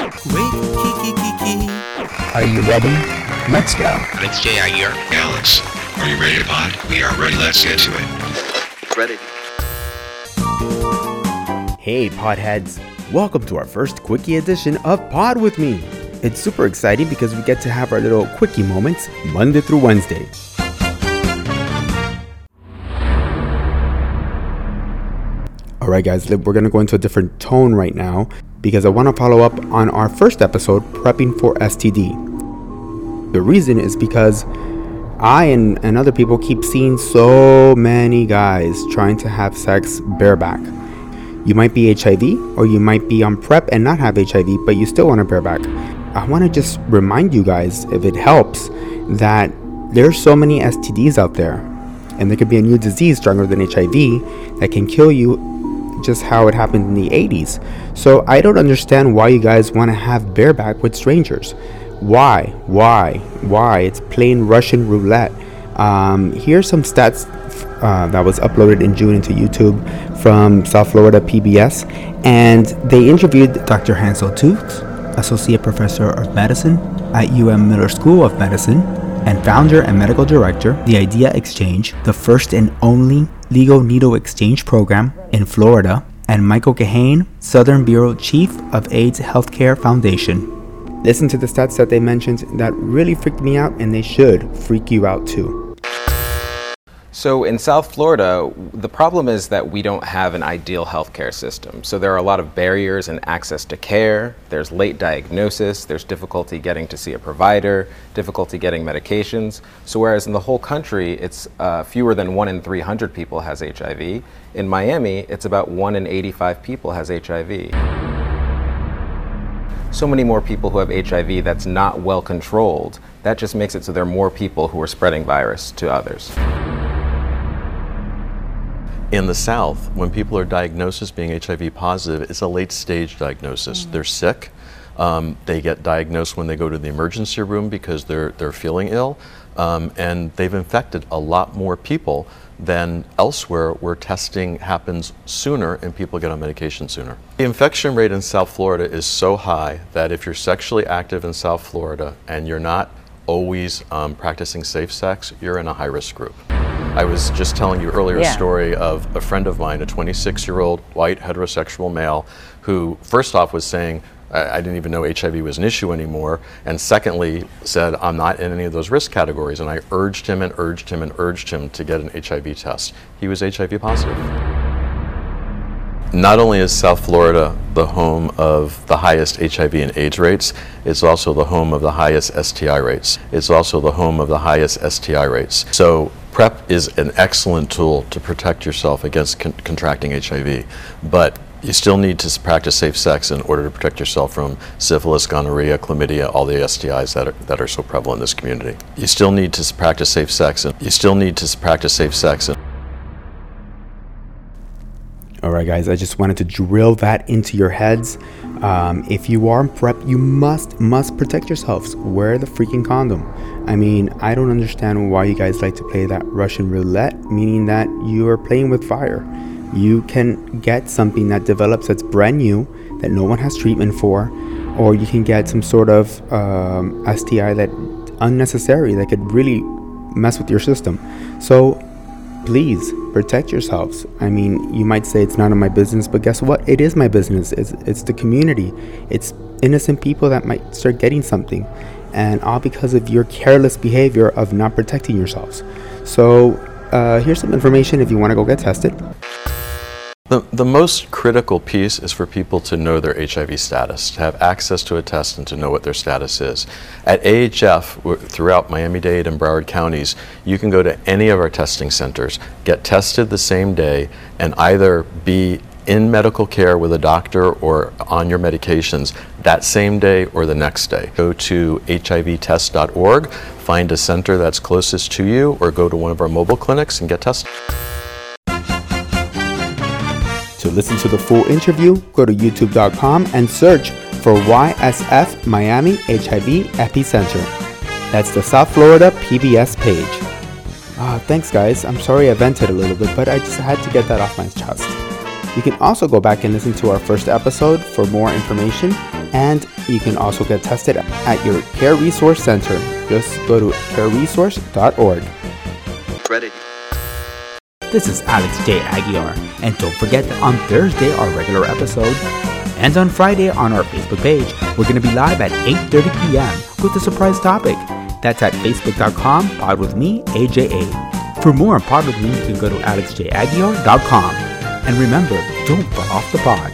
Are you ready? Let's go. Alex J. here. Alex, are you ready to pod? We are ready. Let's get to it. Ready. Hey, Podheads! Welcome to our first Quickie edition of Pod with Me. It's super exciting because we get to have our little Quickie moments Monday through Wednesday. Alright, guys, we're gonna go into a different tone right now because I want to follow up on our first episode, Prepping for STD. The reason is because I and, and other people keep seeing so many guys trying to have sex bareback. You might be HIV or you might be on PrEP and not have HIV, but you still want to bareback. I want to just remind you guys, if it helps, that there's so many STDs out there, and there could be a new disease stronger than HIV that can kill you just how it happened in the 80s. So I don't understand why you guys want to have bareback with strangers. Why? Why? Why? It's plain Russian roulette. Um, here's some stats uh, that was uploaded in June into YouTube from South Florida PBS, and they interviewed Dr. Hansel Tookes, Associate Professor of Medicine at UM Miller School of Medicine, and founder and medical director, the Idea Exchange, the first and only legal needle exchange program in Florida, and Michael Kahane, Southern Bureau Chief of AIDS Healthcare Foundation. Listen to the stats that they mentioned that really freaked me out, and they should freak you out too. So in South Florida, the problem is that we don't have an ideal healthcare system. So there are a lot of barriers in access to care. There's late diagnosis. There's difficulty getting to see a provider, difficulty getting medications. So whereas in the whole country, it's uh, fewer than one in 300 people has HIV, in Miami, it's about one in 85 people has HIV. So many more people who have HIV that's not well controlled. That just makes it so there are more people who are spreading virus to others. In the South, when people are diagnosed as being HIV positive, it's a late stage diagnosis. Mm-hmm. They're sick. Um, they get diagnosed when they go to the emergency room because they're, they're feeling ill. Um, and they've infected a lot more people than elsewhere where testing happens sooner and people get on medication sooner. The infection rate in South Florida is so high that if you're sexually active in South Florida and you're not always um, practicing safe sex, you're in a high risk group. I was just telling you earlier yeah. a story of a friend of mine, a 26 year old white heterosexual male, who first off was saying, I, I didn't even know HIV was an issue anymore, and secondly said, I'm not in any of those risk categories. And I urged him and urged him and urged him to get an HIV test. He was HIV positive. Not only is South Florida the home of the highest HIV and AIDS rates, it's also the home of the highest STI rates. It's also the home of the highest STI rates. So PrEP is an excellent tool to protect yourself against con- contracting HIV, but you still need to practice safe sex in order to protect yourself from syphilis, gonorrhea, chlamydia, all the STIs that are, that are so prevalent in this community. You still need to practice safe sex, and you still need to practice safe sex. And all right, guys, I just wanted to drill that into your heads. Um, if you are in PrEP, you must, must protect yourselves. Wear the freaking condom. I mean, I don't understand why you guys like to play that Russian roulette, meaning that you are playing with fire. You can get something that develops that's brand new, that no one has treatment for, or you can get some sort of um, STI that unnecessary that could really mess with your system. So please protect yourselves. I mean, you might say it's none of my business, but guess what? It is my business. It's, it's the community. It's innocent people that might start getting something, and all because of your careless behavior of not protecting yourselves. So, uh, here's some information if you want to go get tested. The, the most critical piece is for people to know their HIV status, to have access to a test and to know what their status is. At AHF, throughout Miami Dade and Broward counties, you can go to any of our testing centers, get tested the same day, and either be in medical care with a doctor or on your medications that same day or the next day. Go to hivtest.org, find a center that's closest to you, or go to one of our mobile clinics and get tested. To listen to the full interview, go to youtube.com and search for YSF Miami HIV Epicenter. That's the South Florida PBS page. Uh, thanks, guys. I'm sorry I vented a little bit, but I just had to get that off my chest. You can also go back and listen to our first episode for more information And you can also get tested at your Care Resource Center. Just go to careresource.org. Ready. This is Alex J. Aguiar, and don't forget that on Thursday, our regular episode, and on Friday on our Facebook page, we're going to be live at 8.30 p.m. with a surprise topic. That's at facebook.com, pod with me, AJA. For more on Pod with me, you can go to alexjaguiar.com. And remember, don't fall off the pod.